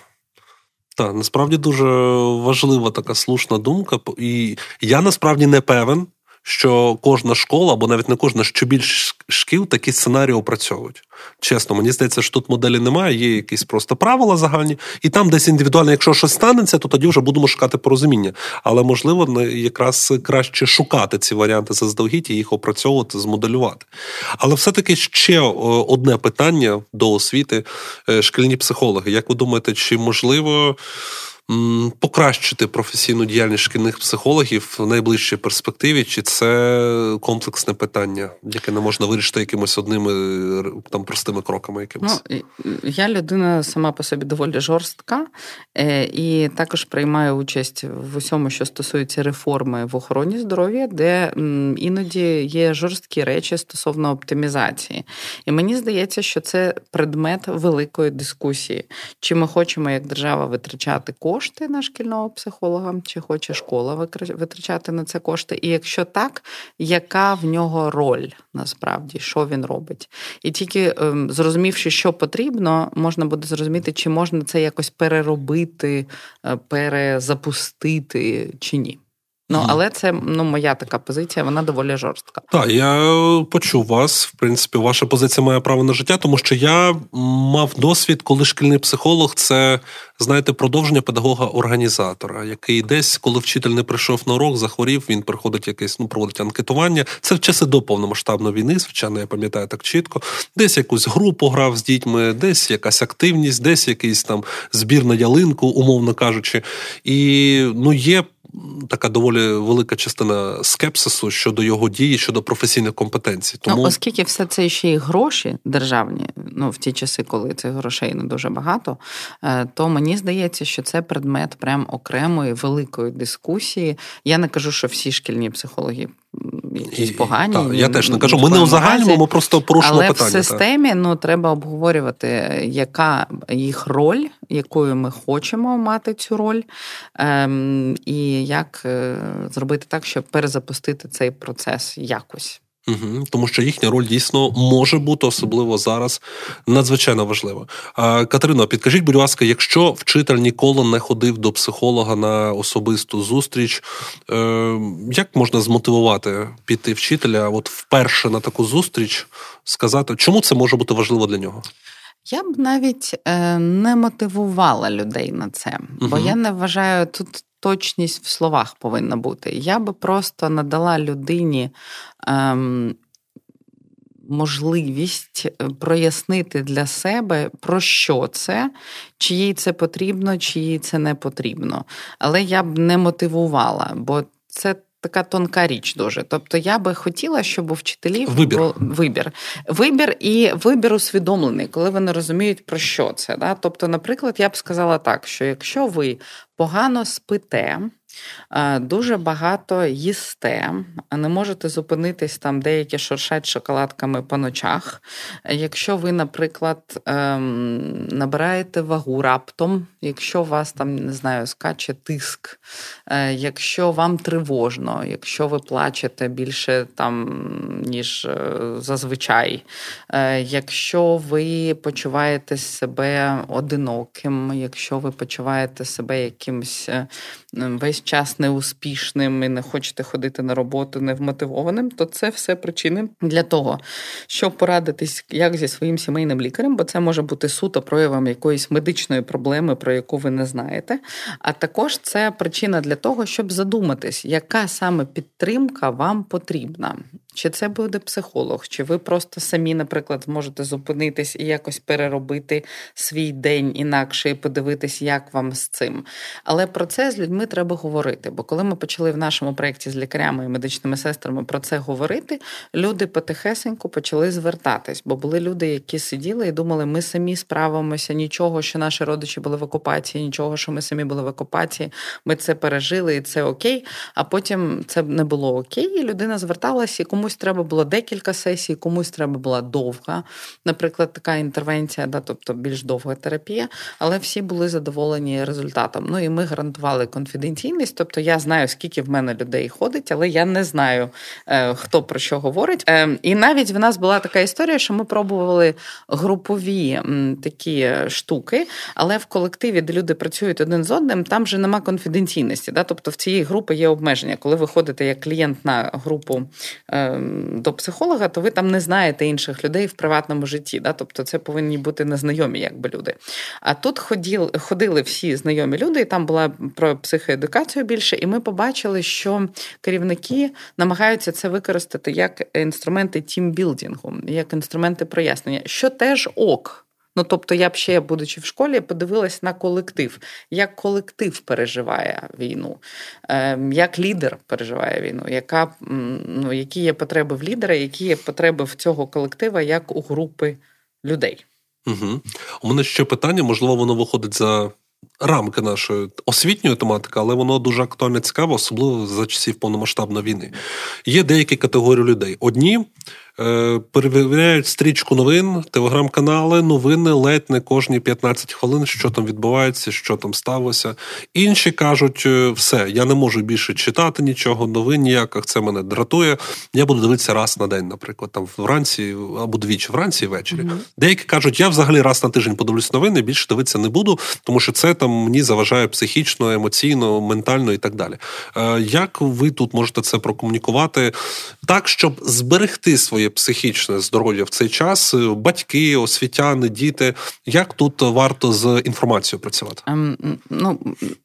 Так, насправді дуже важлива така слушна думка. І я насправді не певен, що кожна школа, або навіть не кожна, що більше шкіл такі сценарії опрацьовують. Чесно, мені здається, що тут моделі немає, є якісь просто правила загальні, і там десь індивідуально, якщо щось станеться, то тоді вже будемо шукати порозуміння. Але можливо, якраз краще шукати ці варіанти заздалегідь і їх опрацьовувати, змоделювати. Але все-таки ще одне питання до освіти: Е, шкільні психологи. Як ви думаєте, чи можливо? Покращити професійну діяльність шкільних психологів в найближчій перспективі, чи це комплексне питання, яке не можна вирішити якимось одними там простими кроками? Якимось Ну, я людина сама по собі доволі жорстка, е, і також приймаю участь в усьому, що стосується реформи в охороні здоров'я, де іноді є жорсткі речі стосовно оптимізації. І мені здається, що це предмет великої дискусії. Чи ми хочемо як держава витрачати кошти кошти на шкільного психолога, чи хоче школа витрачати на це кошти? І якщо так, яка в нього роль насправді, що він робить? І тільки ем, зрозумівши, що потрібно, можна буде зрозуміти, чи можна це якось переробити, е, перезапустити чи ні. Ну, але це ну, моя така позиція, вона доволі жорстка. Так, я почув вас. В принципі, ваша позиція має право на життя, тому що я мав досвід, коли шкільний психолог це, знаєте, продовження педагога-організатора, який десь, коли вчитель не прийшов на урок, захворів, він приходить якесь, ну, проводить анкетування. Це в часи до повномасштабної війни, звичайно, я пам'ятаю так чітко. Десь якусь групу грав з дітьми, десь якась активність, десь якийсь там збір на ялинку, умовно кажучи. І ну, є така доволі велика частина скепсису щодо його дії, щодо професійних компетенцій. Ну, Тому ну, оскільки все це ще й гроші державні, ну в ті часи, коли цих грошей не дуже багато, е, то мені здається, що це предмет прям окремої великої дискусії. Я не кажу, що всі шкільні психологи якісь погані. Та, я теж не кажу. Ми не узагальнимо, ми просто порушимо Але питання. Але в системі ну, треба обговорювати, яка їх роль, якою ми хочемо мати цю роль, ем, і як е, зробити так, щоб перезапустити цей процес якось. Угу, Тому що їхня роль дійсно може бути, особливо зараз, надзвичайно важлива. А, Катерино, підкажіть, будь ласка, якщо вчитель ніколи не ходив до психолога на особисту зустріч, е, як можна змотивувати піти вчителя от вперше на таку зустріч, сказати, чому це може бути важливо для нього? Я б навіть е, не мотивувала людей на це, бо угу. я не вважаю тут точність в словах повинна бути. Я би просто надала людині ем, можливість е, прояснити для себе, про що це, чи їй це потрібно, чи їй це не потрібно. Але я б не мотивувала, бо це. Така тонка річ дуже. Тобто я би хотіла, щоб у вчителів вибір був вибір. Вибір і вибір усвідомлений, коли вони розуміють, про що це. Да? Тобто, наприклад, я б сказала так, що якщо ви погано спите, Е, дуже багато їсте, не можете зупинитись там, деякі шуршать шоколадками по ночах. Якщо ви, наприклад, ем, набираєте вагу раптом, якщо у вас там не знаю, скаче тиск, е, якщо вам тривожно, якщо ви плачете більше там, ніж е, зазвичай, якщо ви почуваєте себе одиноким, якщо ви почуваєте себе якимось весь час неуспішним і не хочете ходити на роботу невмотивованим, то це все причини для того, щоб порадитись як зі своїм сімейним лікарем, бо це може бути суто проявом якоїсь медичної проблеми, про яку ви не знаєте. А також це причина для того, щоб задуматись, яка саме підтримка вам потрібна. Чи це буде психолог, чи ви просто самі, наприклад, зможете зупинитись і якось переробити свій день інакше і подивитись, як вам з цим. Але про це з людьми треба говорити. Бо коли ми почали в нашому проєкті з лікарями і медичними сестрами про це говорити, люди потихесеньку почали звертатись, бо були люди, які сиділи і думали, ми самі справимося, нічого, що наші родичі були в окупації, нічого, що ми самі були в окупації, ми це пережили, і це окей. А потім це не було окей, і людина зверталася і кому комусь треба було декілька сесій, комусь треба була довга, наприклад, така інтервенція, да, тобто більш довга терапія, але всі були задоволені результатом. Ну і ми гарантували конфіденційність. Тобто я знаю, скільки в мене людей ходить, але я не знаю, е, хто про що говорить. Е, і навіть в нас була така історія, що ми пробували групові такі штуки, але в колективі, де люди працюють один з одним, там вже нема конфіденційності. Да? Тобто в цієї групи є обмеження. Коли ви ходите як клієнт на групу е, до психолога, то ви там не знаєте інших людей в приватному житті. Да? Тобто це повинні бути незнайомі якби люди. А тут ходіли, ходили всі знайомі люди, і там була про психоедукацію більше, і ми побачили, що керівники намагаються це використати як інструменти тімбілдингу, як інструменти прояснення, що теж ок. Ну, тобто, я б ще, будучи в школі, подивилась на колектив, як колектив переживає війну, ем, як лідер переживає війну, яка, ну, які є потреби в лідера, які є потреби в цього колектива, як у групи людей. Угу. У мене ще питання, можливо, воно виходить за. Рамки нашої освітньої тематики, але воно дуже актуально цікаво, особливо за часів повномасштабної війни. Є деякі категорії людей. Одні перевіряють стрічку новин, телеграм-канали, новини ледь не кожні 15 хвилин, що там відбувається, що там сталося. Інші кажуть, е, все, я не можу більше читати нічого, новин ніяких, це мене дратує. Я буду дивитися раз на день, наприклад, там вранці або двічі, вранці і ввечері. Mm-hmm. Деякі кажуть, я взагалі раз на тиждень подивлюсь новини, більше дивитися не буду, тому що це там мені заважає психічно, емоційно, ментально і так далі. Е, як ви тут можете це прокомунікувати так, щоб зберегти своє психічне здоров'я в цей час? Батьки, освітяни, діти. Як тут варто з інформацією працювати? Ем, ну,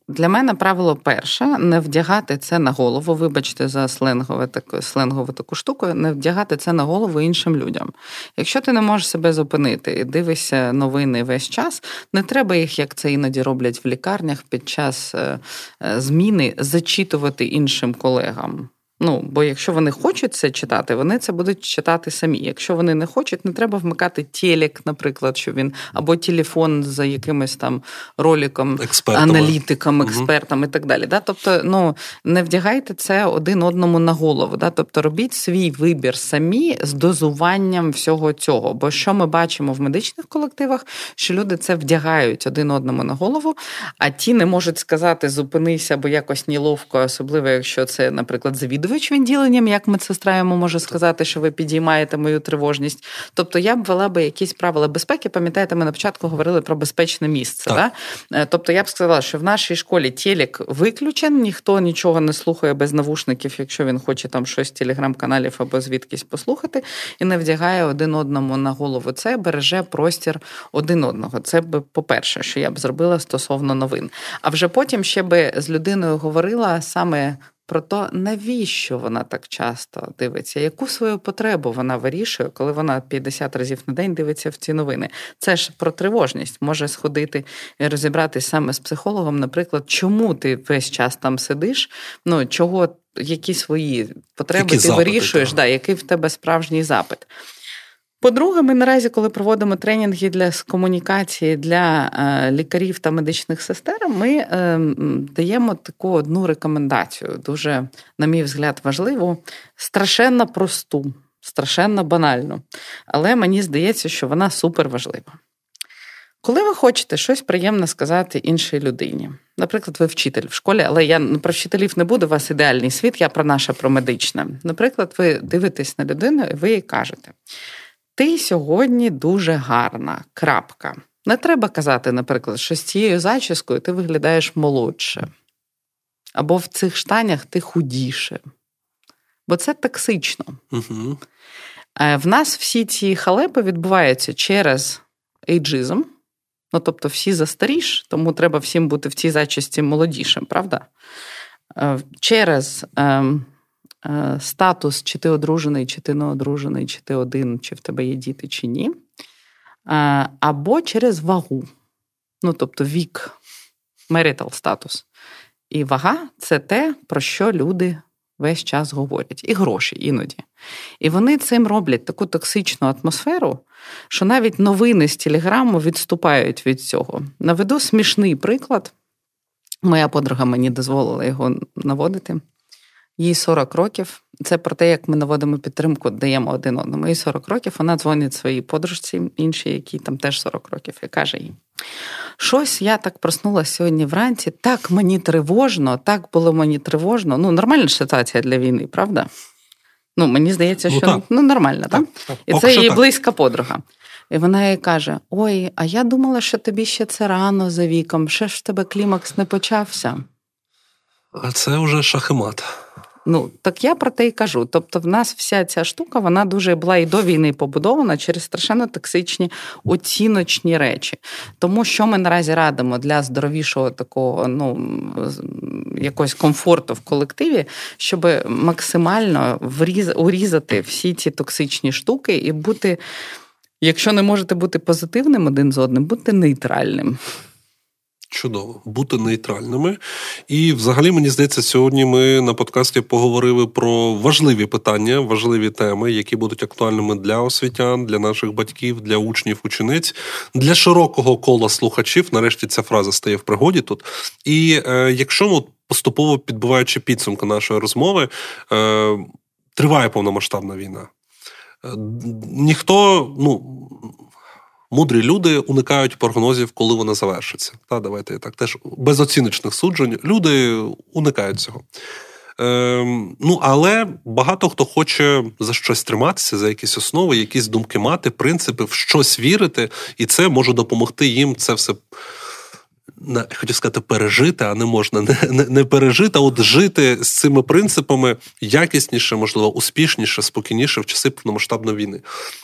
Для мене правило перше не вдягати це на голову. Вибачте, за сленгове таку, сленгову таку штуку, не вдягати це на голову іншим людям. Якщо ти не можеш себе зупинити і дивишся новини весь час, не треба їх, як це іноді роблять в лікарнях під час е, е, зміни, зачитувати іншим колегам. Ну, бо якщо вони хочуть це читати, вони це будуть читати самі. Якщо вони не хочуть, не треба вмикати телек, наприклад, що він або телефон за якимось там роликом, Експертами. аналітиком, експертом угу. і так далі. Да? Тобто, ну не вдягайте це один одному на голову. Да? Тобто робіть свій вибір самі з дозуванням всього цього. Бо що ми бачимо в медичних колективах, що люди це вдягають один одному на голову, а ті не можуть сказати зупинися, бо якось неловко, особливо якщо це, наприклад, завідувач відділенням, як медсестра йому може сказати, що ви підіймаєте мою тривожність. Тобто я б вела би якісь правила безпеки. Пам'ятаєте, ми на початку говорили про безпечне місце. Да? Е, тобто я б сказала, що в нашій школі телек виключен, ніхто нічого не слухає без навушників, якщо він хоче там щось з телеграм-каналів або звідкись послухати, і не вдягає один одному на голову. Це береже простір один одного. Це б, по-перше, що я б зробила стосовно новин. А вже потім ще би з людиною говорила саме про те, навіщо вона так часто дивиться, яку свою потребу вона вирішує, коли вона 50 разів на день дивиться в ці новини. Це ж про тривожність може сходити і розібратися саме з психологом, наприклад, чому ти весь час там сидиш, ну чого, які свої потреби які ти запити, вирішуєш, да, який в тебе справжній запит. По-друге, ми наразі, коли проводимо тренінги для комунікації для е, лікарів та медичних сестер, ми е, даємо таку одну рекомендацію, дуже, на мій взгляд, важливу, страшенно просту, страшенно банальну. Але мені здається, що вона супер важлива. Коли ви хочете щось приємне сказати іншій людині, наприклад, ви вчитель в школі, але я ну, про вчителів не буду, у вас ідеальний світ, я про наше про медичне. Наприклад, ви дивитесь на людину і ви їй кажете. Ти сьогодні дуже гарна. крапка. Не треба казати, наприклад, що з цією зачіскою ти виглядаєш молодше. Або в цих штанях ти худіше. Бо це токсично. Угу. В нас всі ці халепи відбуваються через ейджизм. Ну, тобто, всі застаріш, тому треба всім бути в цій зачісті молодішим, правда? Е, через. Е, статус, чи ти одружений, чи ти не одружений, чи ти один, чи в тебе є діти, чи ні. Е, або через вагу. Ну, тобто вік, marital статус. І вага це те, про що люди весь час говорять, і гроші іноді. І вони цим роблять таку токсичну атмосферу, що навіть новини з телеграму відступають від цього. Наведу смішний приклад. Моя подруга мені дозволила його наводити їй 40 років. Це про те, як ми наводимо підтримку, даємо один одному. Їй 40 років вона дзвонить своїй подружці, іншій, якій там теж 40 років, і каже їй: щось я так проснулася сьогодні вранці, так мені тривожно, так було мені тривожно. Ну, нормальна ситуація для війни, правда? Ну, мені здається, ну, що ну, ну нормально, так? так? І це її близька подруга. І вона їй каже: Ой, а я думала, що тобі ще це рано за віком, ще ж в тебе клімакс не почався. А це вже шахемат. Ну так я про те й кажу. Тобто, в нас вся ця штука вона дуже була і до війни побудована через страшенно токсичні оціночні речі. Тому що ми наразі радимо для здоровішого такого, ну якогось комфорту в колективі, щоб максимально вріз, урізати всі ці токсичні штуки і бути. Якщо не можете бути позитивним один з одним, будьте нейтральним. Чудово, бути нейтральними. І, взагалі, мені здається, сьогодні ми на подкасті поговорили про важливі питання, важливі теми, які будуть актуальними для освітян, для наших батьків, для учнів, учениць, для широкого кола слухачів. Нарешті ця фраза стає в пригоді тут. І е, якщо ми поступово підбиваючи підсумки нашої розмови, е, триває повномасштабна війна. ніхто, ну. Мудрі люди уникають прогнозів, коли вона завершиться. Та давайте так теж без оціночних суджень. Люди уникають цього. Ем, Ну, але багато хто хоче за щось триматися, за якісь основи, якісь думки мати, принципи, в щось вірити, і це може допомогти їм це все хотів сказати пережити, а не можна не, не, не пережити, а от жити з цими принципами якісніше, можливо, успішніше, спокійніше в часи повномасштабної війни.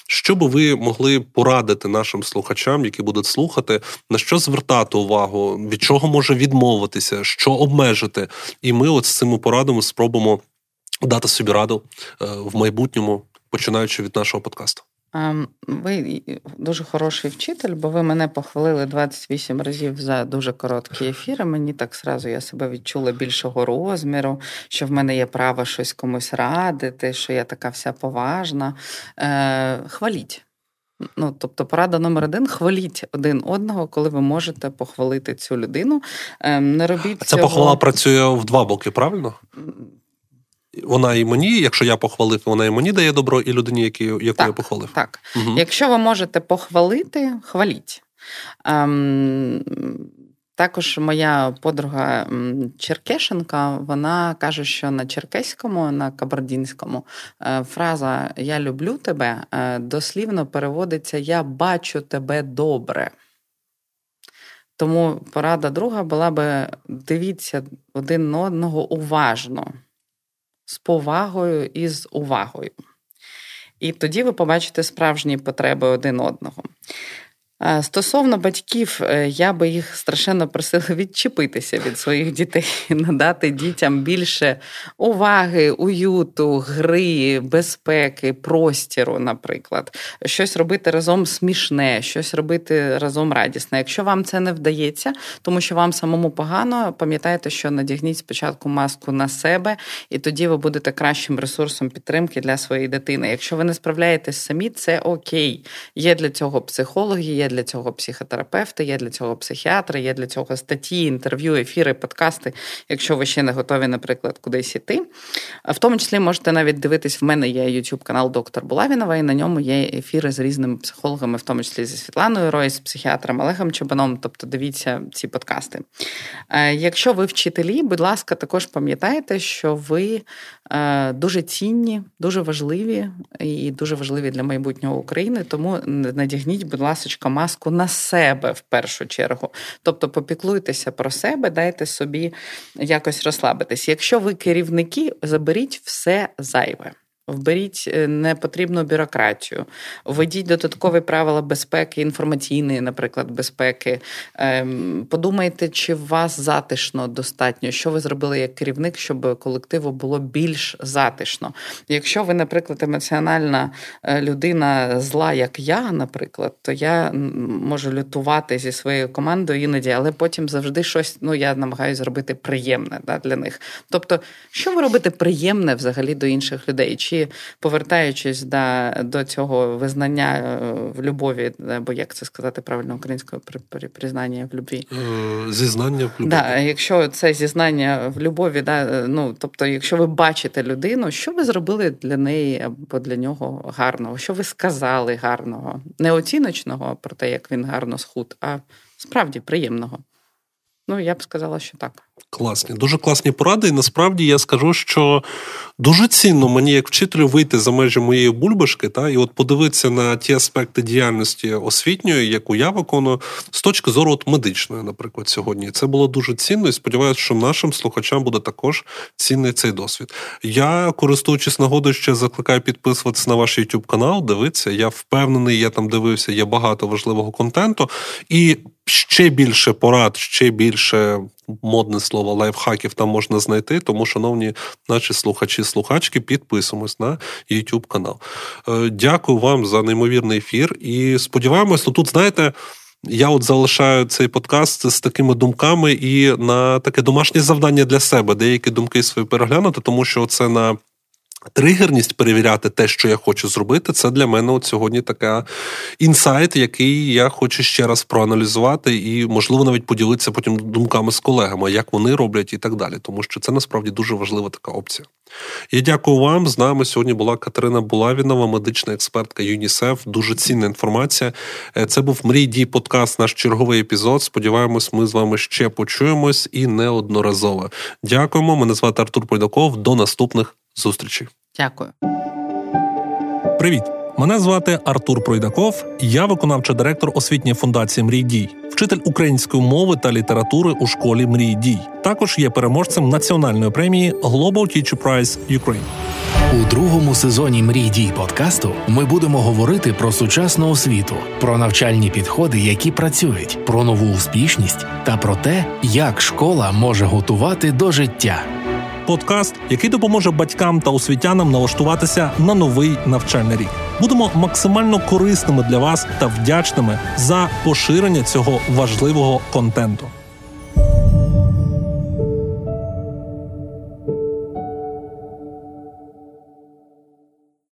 Що би ви могли порадити нашим слухачам, які будуть слухати, на що звертати увагу, від чого може відмовитися, що обмежити? І ми, от з цими порадами, спробуємо дати собі раду е, в майбутньому, починаючи від нашого подкасту. Ем, ви дуже хороший вчитель, бо ви мене похвалили 28 разів за дуже короткі ефіри. Мені так зразу я себе відчула більшого розміру, що в мене є право щось комусь радити, що я така вся поважна. Е, Хваліть. Ну, Тобто, порада номер один: хваліть один одного, коли ви можете похвалити цю людину. Е, не робіть Ця цього... похвала працює в два боки, правильно? Вона і мені, якщо я похвалив, то вона і мені дає добро, і людині, які, яку так, я похвалив. Так. Угу. Якщо ви можете похвалити, хваліть. Ем, також моя подруга Черкешенка, вона каже, що на черкеському, на кабардінському е, фраза Я люблю тебе е, дослівно переводиться Я бачу тебе добре. Тому порада друга була би дивіться один на одного уважно з повагою і з увагою. І тоді ви побачите справжні потреби один одного. Стосовно батьків, е, я би їх страшенно просила відчепитися від своїх дітей, надати дітям більше уваги, уюту, гри, безпеки, простіру, наприклад, щось робити разом смішне, щось робити разом радісне. Якщо вам це не вдається, тому що вам самому погано, пам'ятайте, що надягніть спочатку маску на себе, і тоді ви будете кращим ресурсом підтримки для своєї дитини. Якщо ви не справляєтесь самі, це окей. Є для цього психологи. є для цього психотерапевти, є для цього психіатри, є для цього статті, інтерв'ю, ефіри, подкасти, якщо ви ще не готові, наприклад, кудись іти. В тому числі можете навіть дивитись, в мене є youtube канал Доктор Булавінова, і на ньому є ефіри з різними психологами, в тому числі зі Світланою Рой, з психіатром Олегом Чебаном. Тобто дивіться ці подкасти. Е, якщо ви вчителі, будь ласка, також пам'ятайте, що ви е, дуже цінні, дуже важливі і дуже важливі для майбутнього України. Тому надягніть, будь ласка, маску на себе в першу чергу. Тобто попіклуйтеся про себе, дайте собі якось розслабитись. Якщо ви керівники, заберіть все зайве. Вберіть е, непотрібну бюрократію, введіть додаткові правила безпеки, інформаційної, наприклад, безпеки. Ем, подумайте, чи вас затишно достатньо, що ви зробили як керівник, щоб колективу було більш затишно. Якщо ви, наприклад, емоціональна е, людина зла, як я, наприклад, то я можу лютувати зі своєю командою іноді, але потім завжди щось ну, я намагаюся зробити приємне да, для них. Тобто, що ви робите приємне взагалі до інших людей? Чи повертаючись до до цього визнання е, в любові, або як це сказати правильно українською признання в любві? Е, зізнання в любові. Да, Якщо це зізнання в любові, да, е, ну тобто, якщо ви бачите людину, що ви зробили для неї або для нього гарного? Що ви сказали гарного? Не оціночного про те, як він гарно схуд, а справді приємного. Ну, я б сказала, що так. Класні, дуже класні поради. І насправді я скажу, що дуже цінно мені, як вчителю, вийти за межі моєї бульбашки, та і от подивитися на ті аспекти діяльності освітньої, яку я виконую, з точки зору от медичної, наприклад, сьогодні. Це було дуже цінно, і сподіваюся, що нашим слухачам буде також цінний цей досвід. Я, користуючись нагодою, ще закликаю підписуватися на ваш YouTube канал, дивитися. Я впевнений, я там дивився, є багато важливого контенту. І ще більше порад, ще більше модне слово лайфхаків там можна знайти. Тому, шановні наші слухачі, слухачки, підписуємось на YouTube канал. Е, дякую вам за неймовірний ефір. І сподіваємось, ну тут знаєте. Я от залишаю цей подкаст з такими думками і на таке домашнє завдання для себе, деякі думки свої переглянути, тому що це на Тригерність перевіряти те, що я хочу зробити, це для мене от сьогодні така інсайт, який я хочу ще раз проаналізувати і, можливо, навіть поділитися потім думками з колегами, як вони роблять і так далі. Тому що це насправді дуже важлива така опція. Я дякую вам. З нами сьогодні була Катерина Булавінова, медична експертка ЮНІСЕФ. Дуже цінна інформація. Е, це був Мрій дій подкаст, наш черговий епізод. Сподіваємось, ми з вами ще почуємось і неодноразово. Дякуємо. Мене звати Артур Пойдаков. До наступних зустрічей. Дякую. Привіт. Мене звати Артур Пройдаков, я виконавчий директор освітньої фундації Мрій Дій, вчитель української мови та літератури у школі Мрій Дій. Також є переможцем національної премії Global Teacher Prize Ukraine. У другому сезоні Мрій дій подкасту ми будемо говорити про сучасну освіту, про навчальні підходи, які працюють, про нову успішність та про те, як школа може готувати до життя. Подкаст, який допоможе батькам та освітянам налаштуватися на новий навчальний рік. Будемо максимально корисними для вас та вдячними за поширення цього важливого контенту.